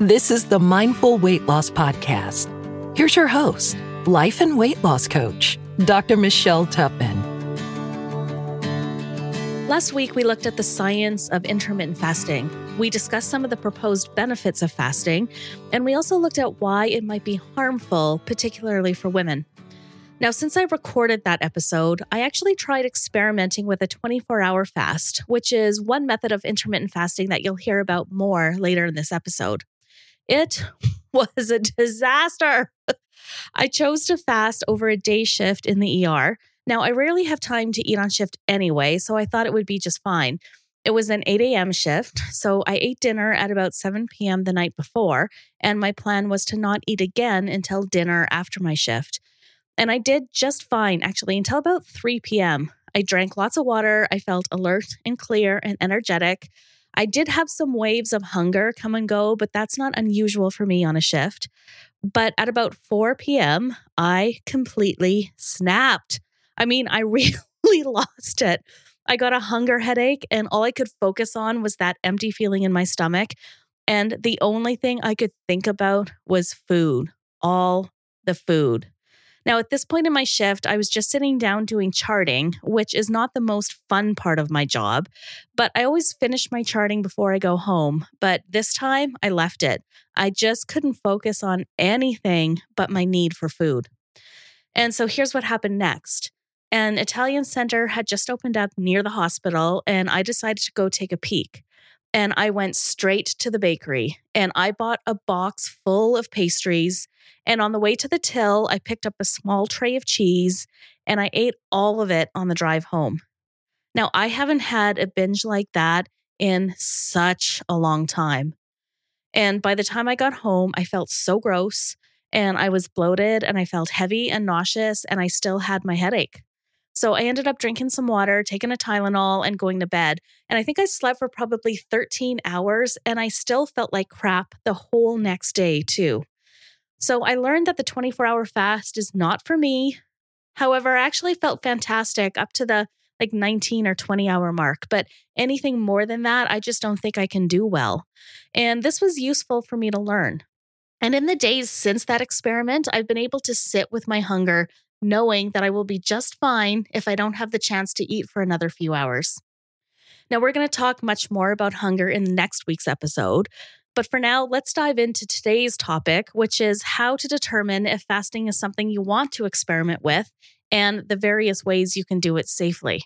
This is the Mindful Weight Loss Podcast. Here's your host, life and weight loss coach, Dr. Michelle Tupman. Last week, we looked at the science of intermittent fasting. We discussed some of the proposed benefits of fasting, and we also looked at why it might be harmful, particularly for women. Now, since I recorded that episode, I actually tried experimenting with a 24 hour fast, which is one method of intermittent fasting that you'll hear about more later in this episode. It was a disaster. I chose to fast over a day shift in the ER. Now, I rarely have time to eat on shift anyway, so I thought it would be just fine. It was an 8 a.m. shift, so I ate dinner at about 7 p.m. the night before, and my plan was to not eat again until dinner after my shift. And I did just fine, actually, until about 3 p.m. I drank lots of water. I felt alert and clear and energetic. I did have some waves of hunger come and go, but that's not unusual for me on a shift. But at about 4 p.m., I completely snapped. I mean, I really lost it. I got a hunger headache, and all I could focus on was that empty feeling in my stomach. And the only thing I could think about was food, all the food. Now, at this point in my shift, I was just sitting down doing charting, which is not the most fun part of my job, but I always finish my charting before I go home. But this time I left it. I just couldn't focus on anything but my need for food. And so here's what happened next. An Italian center had just opened up near the hospital, and I decided to go take a peek and I went straight to the bakery and I bought a box full of pastries. And on the way to the till, I picked up a small tray of cheese and I ate all of it on the drive home. Now, I haven't had a binge like that in such a long time. And by the time I got home, I felt so gross and I was bloated and I felt heavy and nauseous and I still had my headache. So I ended up drinking some water, taking a Tylenol, and going to bed. And I think I slept for probably 13 hours and I still felt like crap the whole next day, too. So I learned that the 24 hour fast is not for me. However, I actually felt fantastic up to the like 19 or 20 hour mark, but anything more than that, I just don't think I can do well. And this was useful for me to learn. And in the days since that experiment, I've been able to sit with my hunger knowing that I will be just fine if I don't have the chance to eat for another few hours. Now, we're going to talk much more about hunger in next week's episode. But for now, let's dive into today's topic, which is how to determine if fasting is something you want to experiment with and the various ways you can do it safely.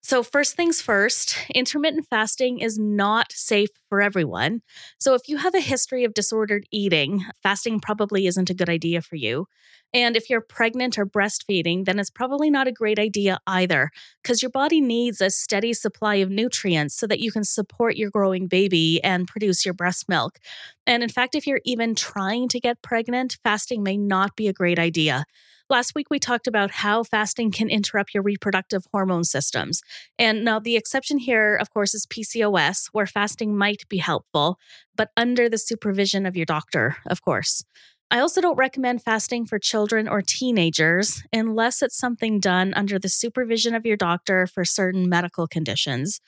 So, first things first, intermittent fasting is not safe for everyone. So, if you have a history of disordered eating, fasting probably isn't a good idea for you. And if you're pregnant or breastfeeding, then it's probably not a great idea either, because your body needs a steady supply of nutrients so that you can support your growing baby and produce your breast milk. And in fact, if you're even trying to get pregnant, fasting may not be a great idea. Last week, we talked about how fasting can interrupt your reproductive hormone systems. And now, the exception here, of course, is PCOS, where fasting might be helpful, but under the supervision of your doctor, of course. I also don't recommend fasting for children or teenagers unless it's something done under the supervision of your doctor for certain medical conditions.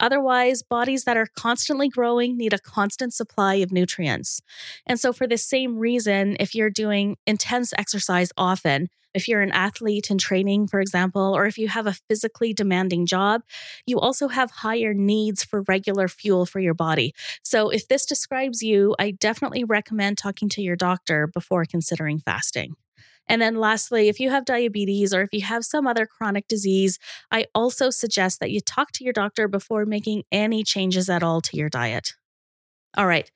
Otherwise, bodies that are constantly growing need a constant supply of nutrients. And so, for the same reason, if you're doing intense exercise often, if you're an athlete in training, for example, or if you have a physically demanding job, you also have higher needs for regular fuel for your body. So, if this describes you, I definitely recommend talking to your doctor before considering fasting. And then lastly, if you have diabetes or if you have some other chronic disease, I also suggest that you talk to your doctor before making any changes at all to your diet. All right.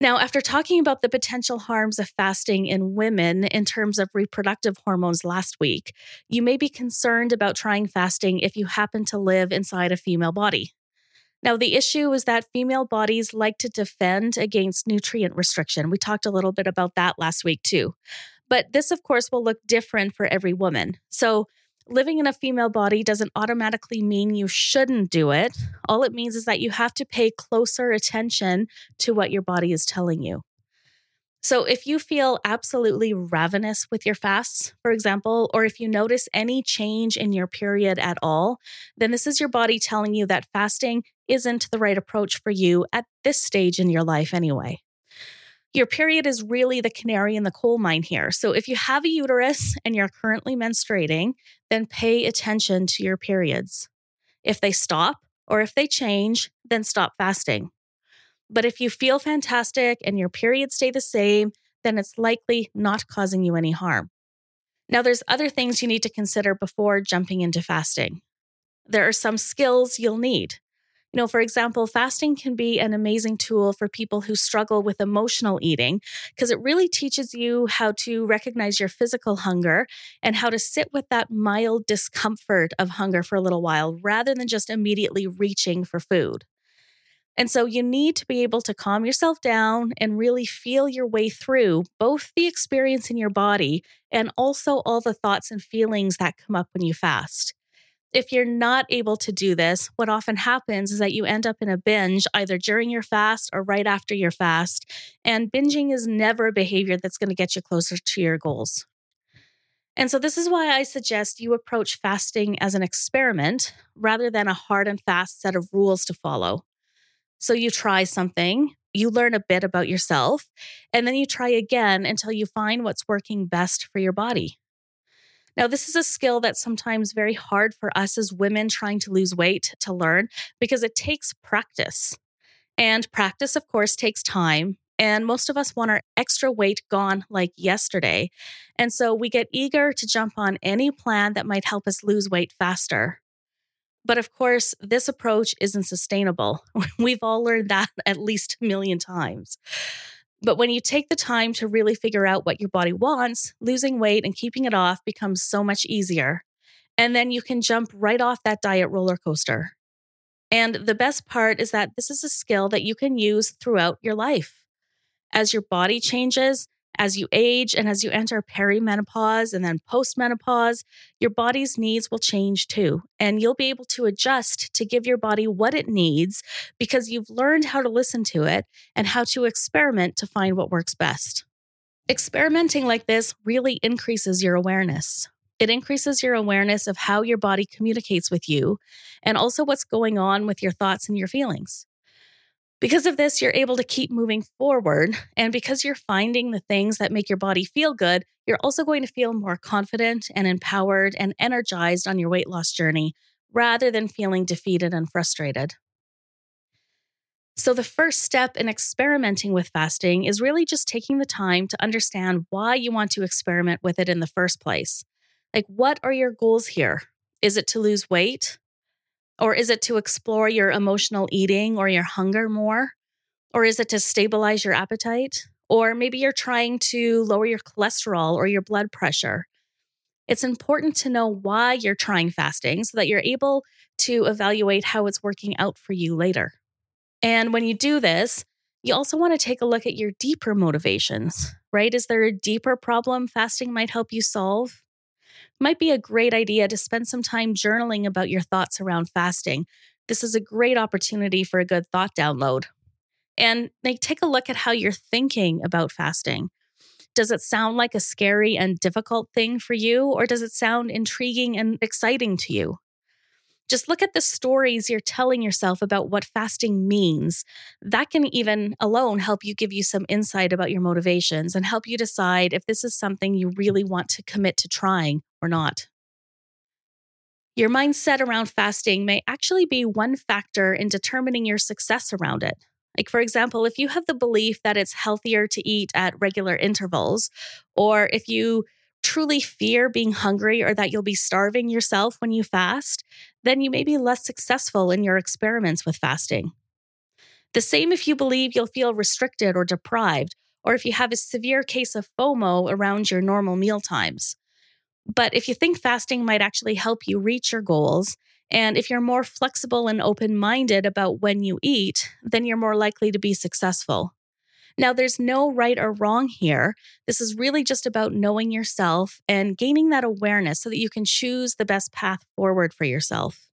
Now, after talking about the potential harms of fasting in women in terms of reproductive hormones last week, you may be concerned about trying fasting if you happen to live inside a female body. Now, the issue is that female bodies like to defend against nutrient restriction. We talked a little bit about that last week, too. But this, of course, will look different for every woman. So, living in a female body doesn't automatically mean you shouldn't do it. All it means is that you have to pay closer attention to what your body is telling you. So, if you feel absolutely ravenous with your fasts, for example, or if you notice any change in your period at all, then this is your body telling you that fasting isn't the right approach for you at this stage in your life, anyway. Your period is really the canary in the coal mine here. So, if you have a uterus and you're currently menstruating, then pay attention to your periods. If they stop or if they change, then stop fasting. But if you feel fantastic and your periods stay the same, then it's likely not causing you any harm. Now, there's other things you need to consider before jumping into fasting. There are some skills you'll need. You know, for example, fasting can be an amazing tool for people who struggle with emotional eating because it really teaches you how to recognize your physical hunger and how to sit with that mild discomfort of hunger for a little while rather than just immediately reaching for food. And so you need to be able to calm yourself down and really feel your way through both the experience in your body and also all the thoughts and feelings that come up when you fast. If you're not able to do this, what often happens is that you end up in a binge either during your fast or right after your fast. And binging is never a behavior that's going to get you closer to your goals. And so, this is why I suggest you approach fasting as an experiment rather than a hard and fast set of rules to follow. So you try something, you learn a bit about yourself, and then you try again until you find what's working best for your body. Now, this is a skill that's sometimes very hard for us as women trying to lose weight to learn because it takes practice. And practice, of course, takes time. And most of us want our extra weight gone like yesterday. And so we get eager to jump on any plan that might help us lose weight faster. But of course, this approach isn't sustainable. We've all learned that at least a million times. But when you take the time to really figure out what your body wants, losing weight and keeping it off becomes so much easier. And then you can jump right off that diet roller coaster. And the best part is that this is a skill that you can use throughout your life. As your body changes, as you age and as you enter perimenopause and then postmenopause, your body's needs will change too. And you'll be able to adjust to give your body what it needs because you've learned how to listen to it and how to experiment to find what works best. Experimenting like this really increases your awareness. It increases your awareness of how your body communicates with you and also what's going on with your thoughts and your feelings. Because of this, you're able to keep moving forward. And because you're finding the things that make your body feel good, you're also going to feel more confident and empowered and energized on your weight loss journey rather than feeling defeated and frustrated. So, the first step in experimenting with fasting is really just taking the time to understand why you want to experiment with it in the first place. Like, what are your goals here? Is it to lose weight? Or is it to explore your emotional eating or your hunger more? Or is it to stabilize your appetite? Or maybe you're trying to lower your cholesterol or your blood pressure. It's important to know why you're trying fasting so that you're able to evaluate how it's working out for you later. And when you do this, you also want to take a look at your deeper motivations, right? Is there a deeper problem fasting might help you solve? Might be a great idea to spend some time journaling about your thoughts around fasting. This is a great opportunity for a good thought download. And like, take a look at how you're thinking about fasting. Does it sound like a scary and difficult thing for you, or does it sound intriguing and exciting to you? Just look at the stories you're telling yourself about what fasting means. That can even alone help you give you some insight about your motivations and help you decide if this is something you really want to commit to trying or not. Your mindset around fasting may actually be one factor in determining your success around it. Like, for example, if you have the belief that it's healthier to eat at regular intervals, or if you truly fear being hungry or that you'll be starving yourself when you fast, then you may be less successful in your experiments with fasting. The same if you believe you'll feel restricted or deprived, or if you have a severe case of FOMO around your normal meal times. But if you think fasting might actually help you reach your goals, And if you're more flexible and open minded about when you eat, then you're more likely to be successful. Now, there's no right or wrong here. This is really just about knowing yourself and gaining that awareness so that you can choose the best path forward for yourself.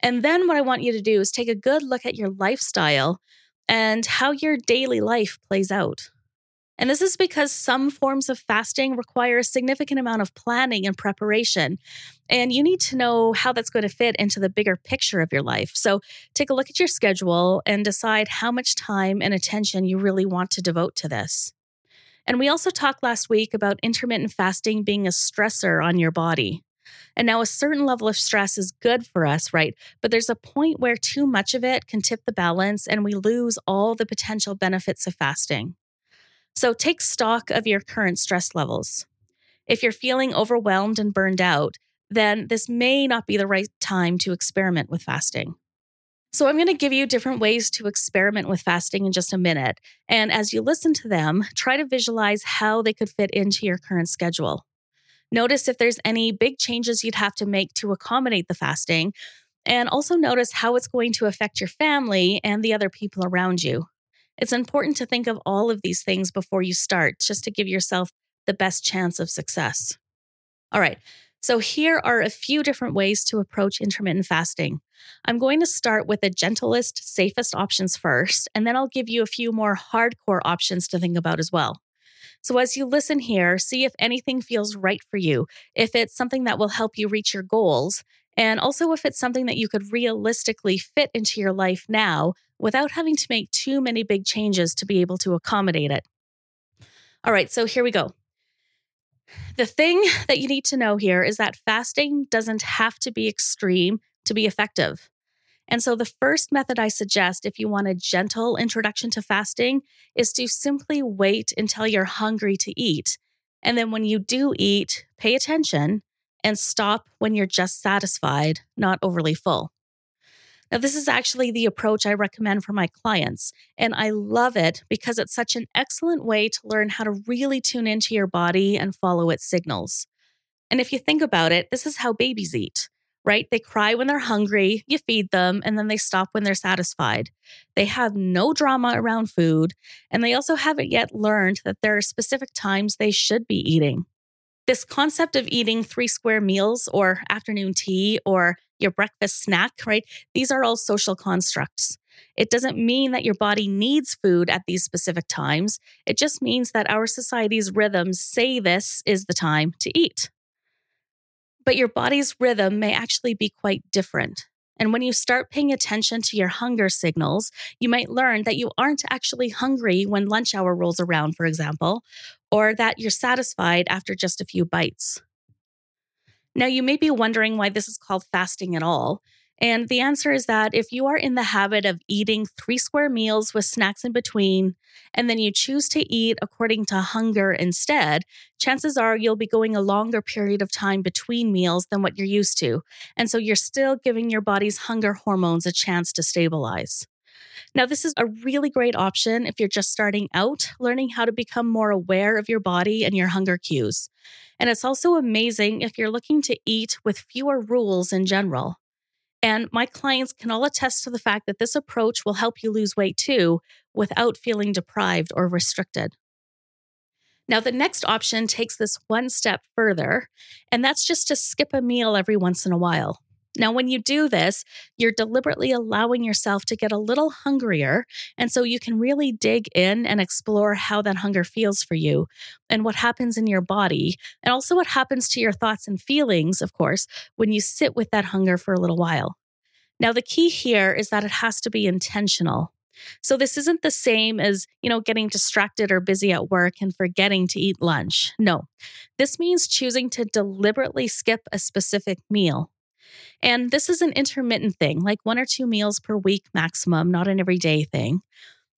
And then, what I want you to do is take a good look at your lifestyle and how your daily life plays out. And this is because some forms of fasting require a significant amount of planning and preparation. And you need to know how that's going to fit into the bigger picture of your life. So take a look at your schedule and decide how much time and attention you really want to devote to this. And we also talked last week about intermittent fasting being a stressor on your body. And now, a certain level of stress is good for us, right? But there's a point where too much of it can tip the balance and we lose all the potential benefits of fasting. So take stock of your current stress levels. If you're feeling overwhelmed and burned out, then this may not be the right time to experiment with fasting. So, I'm going to give you different ways to experiment with fasting in just a minute. And as you listen to them, try to visualize how they could fit into your current schedule. Notice if there's any big changes you'd have to make to accommodate the fasting. And also notice how it's going to affect your family and the other people around you. It's important to think of all of these things before you start, just to give yourself the best chance of success. All right, so here are a few different ways to approach intermittent fasting. I'm going to start with the gentlest, safest options first, and then I'll give you a few more hardcore options to think about as well. So, as you listen here, see if anything feels right for you, if it's something that will help you reach your goals, and also if it's something that you could realistically fit into your life now without having to make too many big changes to be able to accommodate it. All right, so here we go. The thing that you need to know here is that fasting doesn't have to be extreme to be effective. And so, the first method I suggest if you want a gentle introduction to fasting is to simply wait until you're hungry to eat. And then, when you do eat, pay attention and stop when you're just satisfied, not overly full. Now, this is actually the approach I recommend for my clients, and I love it because it's such an excellent way to learn how to really tune into your body and follow its signals. And if you think about it, this is how babies eat, right? They cry when they're hungry, you feed them, and then they stop when they're satisfied. They have no drama around food, and they also haven't yet learned that there are specific times they should be eating. This concept of eating three square meals or afternoon tea or your breakfast snack, right? These are all social constructs. It doesn't mean that your body needs food at these specific times. It just means that our society's rhythms say this is the time to eat. But your body's rhythm may actually be quite different. And when you start paying attention to your hunger signals, you might learn that you aren't actually hungry when lunch hour rolls around, for example, or that you're satisfied after just a few bites. Now, you may be wondering why this is called fasting at all. And the answer is that if you are in the habit of eating three square meals with snacks in between, and then you choose to eat according to hunger instead, chances are you'll be going a longer period of time between meals than what you're used to. And so you're still giving your body's hunger hormones a chance to stabilize. Now, this is a really great option if you're just starting out, learning how to become more aware of your body and your hunger cues. And it's also amazing if you're looking to eat with fewer rules in general. And my clients can all attest to the fact that this approach will help you lose weight too without feeling deprived or restricted. Now, the next option takes this one step further, and that's just to skip a meal every once in a while. Now, when you do this, you're deliberately allowing yourself to get a little hungrier. And so you can really dig in and explore how that hunger feels for you and what happens in your body, and also what happens to your thoughts and feelings, of course, when you sit with that hunger for a little while. Now, the key here is that it has to be intentional. So this isn't the same as, you know, getting distracted or busy at work and forgetting to eat lunch. No. This means choosing to deliberately skip a specific meal and this is an intermittent thing, like one or two meals per week maximum, not an everyday thing.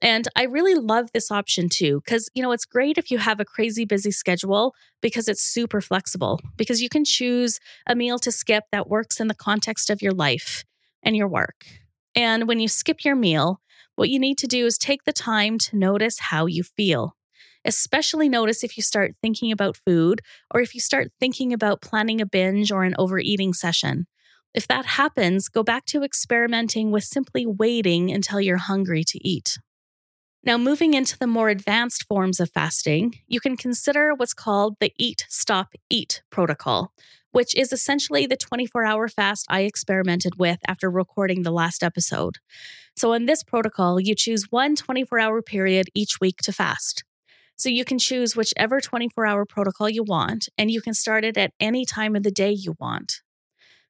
And I really love this option too, because, you know, it's great if you have a crazy busy schedule because it's super flexible, because you can choose a meal to skip that works in the context of your life and your work. And when you skip your meal, what you need to do is take the time to notice how you feel. Especially notice if you start thinking about food or if you start thinking about planning a binge or an overeating session If that happens, go back to experimenting with simply waiting until you're hungry to eat. Now, moving into the more advanced forms of fasting, you can consider what's called the Eat, Stop, Eat protocol, which is essentially the 24 hour fast I experimented with after recording the last episode. So, in this protocol, you choose one 24 hour period each week to fast. So, you can choose whichever 24 hour protocol you want, and you can start it at any time of the day you want.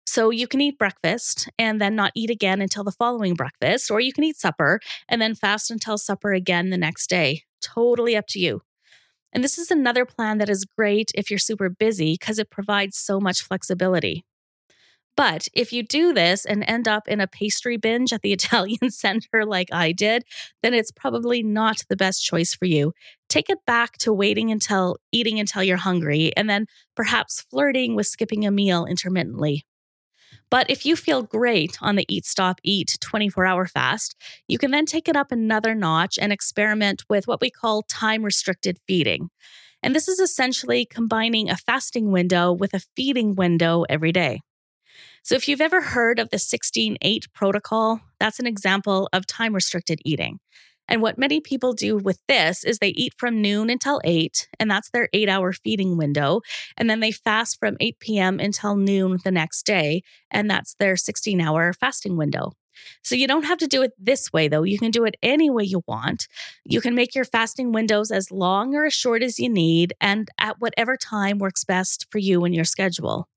So you can eat breakfast and then not eat again until the following breakfast, or you can eat supper and then fast until supper again the next day. Totally up to you. And this is another plan that is great if you're super busy because it provides so much flexibility. But if you do this and end up in a pastry binge at the Italian center like I did, then it's probably not the best choice for you. Take it back to waiting until eating until you're hungry and then perhaps flirting with skipping a meal intermittently. But if you feel great on the Eat Stop Eat 24 hour fast, you can then take it up another notch and experiment with what we call time restricted feeding. And this is essentially combining a fasting window with a feeding window every day. So, if you've ever heard of the 16 8 protocol, that's an example of time restricted eating. And what many people do with this is they eat from noon until 8, and that's their eight hour feeding window. And then they fast from 8 p.m. until noon the next day, and that's their 16 hour fasting window. So you don't have to do it this way, though. You can do it any way you want. You can make your fasting windows as long or as short as you need, and at whatever time works best for you and your schedule.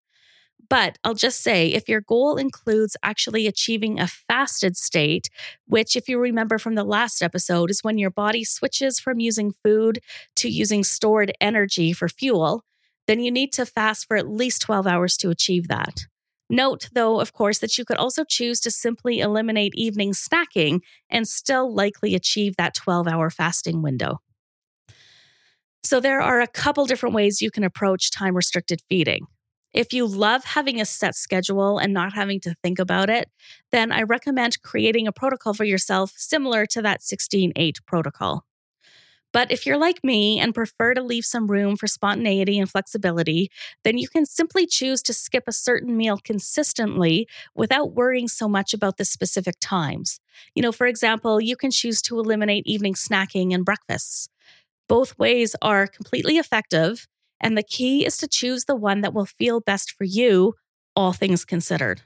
But I'll just say if your goal includes actually achieving a fasted state, which, if you remember from the last episode, is when your body switches from using food to using stored energy for fuel, then you need to fast for at least 12 hours to achieve that. Note, though, of course, that you could also choose to simply eliminate evening snacking and still likely achieve that 12 hour fasting window. So, there are a couple different ways you can approach time restricted feeding. If you love having a set schedule and not having to think about it, then I recommend creating a protocol for yourself similar to that 16 8 protocol. But if you're like me and prefer to leave some room for spontaneity and flexibility, then you can simply choose to skip a certain meal consistently without worrying so much about the specific times. You know, for example, you can choose to eliminate evening snacking and breakfasts. Both ways are completely effective and the key is to choose the one that will feel best for you, all things considered.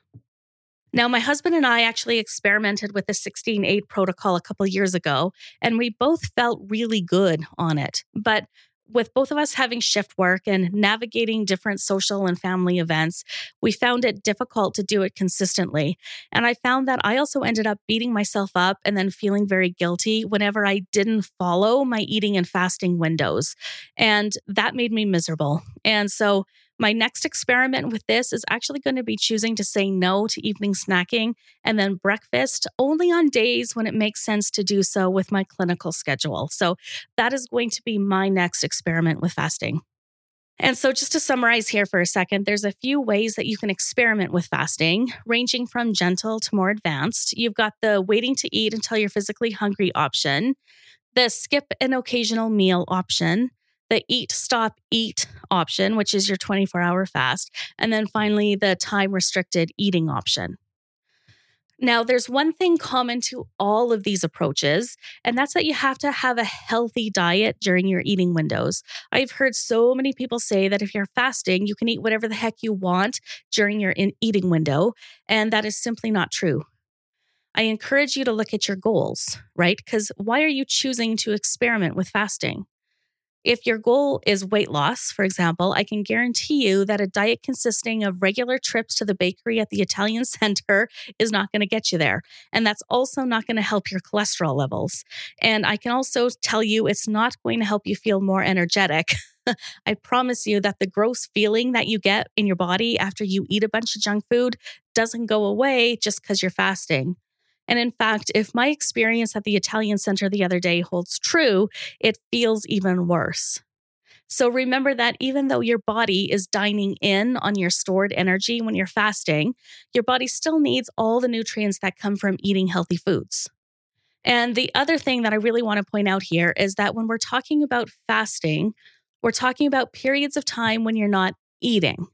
Now, my husband and I actually experimented with the 16 8 protocol a couple years ago, and we both felt really good on it. But with both of us having shift work and navigating different social and family events, we found it difficult to do it consistently. And I found that I also ended up beating myself up and then feeling very guilty whenever I didn't follow my eating and fasting windows. And that made me miserable. And so my next experiment with this is actually going to be choosing to say no to evening snacking and then breakfast only on days when it makes sense to do so with my clinical schedule. So that is going to be my next experiment with fasting. And so, just to summarize here for a second, there's a few ways that you can experiment with fasting, ranging from gentle to more advanced. You've got the waiting to eat until you're physically hungry option, the skip an occasional meal option, the eat, stop, eat option, which is your 24 hour fast. And then finally, the time restricted eating option. Now, there's one thing common to all of these approaches, and that's that you have to have a healthy diet during your eating windows. I've heard so many people say that if you're fasting, you can eat whatever the heck you want during your eating window, and that is simply not true. I encourage you to look at your goals, right? Because why are you choosing to experiment with fasting? If your goal is weight loss, for example, I can guarantee you that a diet consisting of regular trips to the bakery at the Italian center is not going to get you there. And that's also not going to help your cholesterol levels. And I can also tell you it's not going to help you feel more energetic. I promise you that the gross feeling that you get in your body after you eat a bunch of junk food doesn't go away just because you're fasting. And in fact, if my experience at the Italian Center the other day holds true, it feels even worse. So remember that even though your body is dining in on your stored energy when you're fasting, your body still needs all the nutrients that come from eating healthy foods. And the other thing that I really want to point out here is that when we're talking about fasting, we're talking about periods of time when you're not eating.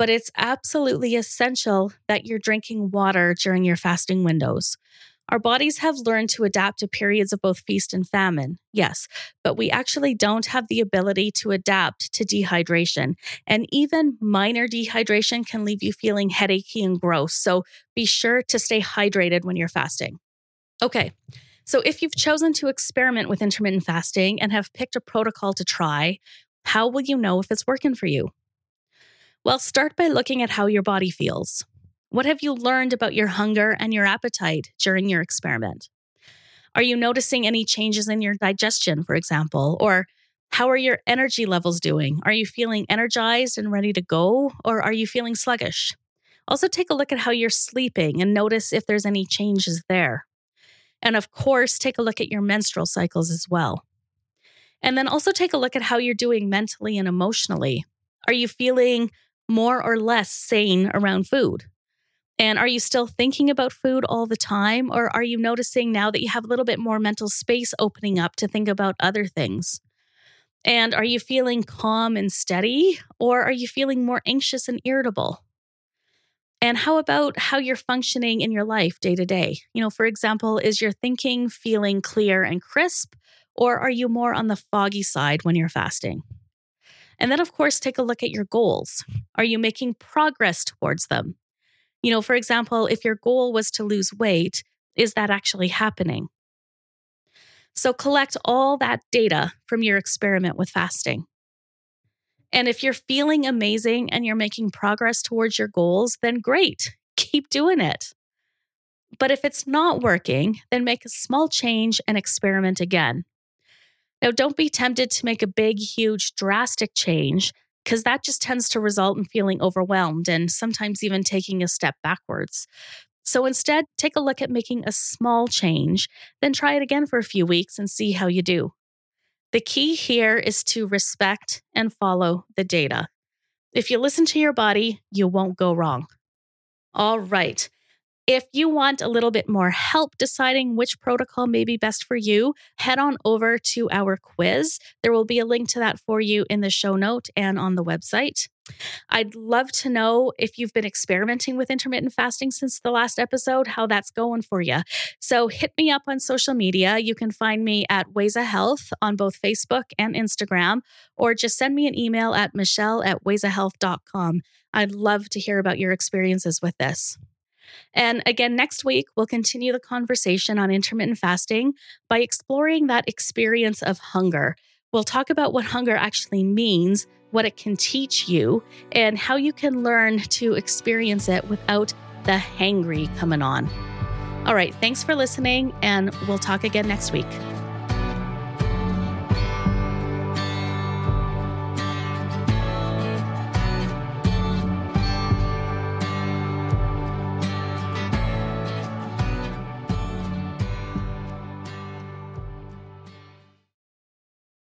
But it's absolutely essential that you're drinking water during your fasting windows. Our bodies have learned to adapt to periods of both feast and famine, yes, but we actually don't have the ability to adapt to dehydration. And even minor dehydration can leave you feeling headachy and gross. So be sure to stay hydrated when you're fasting. Okay, so if you've chosen to experiment with intermittent fasting and have picked a protocol to try, how will you know if it's working for you? Well, start by looking at how your body feels. What have you learned about your hunger and your appetite during your experiment? Are you noticing any changes in your digestion, for example? Or how are your energy levels doing? Are you feeling energized and ready to go? Or are you feeling sluggish? Also, take a look at how you're sleeping and notice if there's any changes there. And of course, take a look at your menstrual cycles as well. And then also take a look at how you're doing mentally and emotionally. Are you feeling more or less sane around food? And are you still thinking about food all the time? Or are you noticing now that you have a little bit more mental space opening up to think about other things? And are you feeling calm and steady? Or are you feeling more anxious and irritable? And how about how you're functioning in your life day to day? You know, for example, is your thinking feeling clear and crisp? Or are you more on the foggy side when you're fasting? And then, of course, take a look at your goals. Are you making progress towards them? You know, for example, if your goal was to lose weight, is that actually happening? So collect all that data from your experiment with fasting. And if you're feeling amazing and you're making progress towards your goals, then great, keep doing it. But if it's not working, then make a small change and experiment again. Now, don't be tempted to make a big, huge, drastic change because that just tends to result in feeling overwhelmed and sometimes even taking a step backwards. So instead, take a look at making a small change, then try it again for a few weeks and see how you do. The key here is to respect and follow the data. If you listen to your body, you won't go wrong. All right. If you want a little bit more help deciding which protocol may be best for you, head on over to our quiz. There will be a link to that for you in the show note and on the website. I'd love to know if you've been experimenting with intermittent fasting since the last episode, how that's going for you. So hit me up on social media. You can find me at Wayza Health on both Facebook and Instagram, or just send me an email at michelle at wayzahealth.com. I'd love to hear about your experiences with this. And again, next week, we'll continue the conversation on intermittent fasting by exploring that experience of hunger. We'll talk about what hunger actually means, what it can teach you, and how you can learn to experience it without the hangry coming on. All right, thanks for listening, and we'll talk again next week.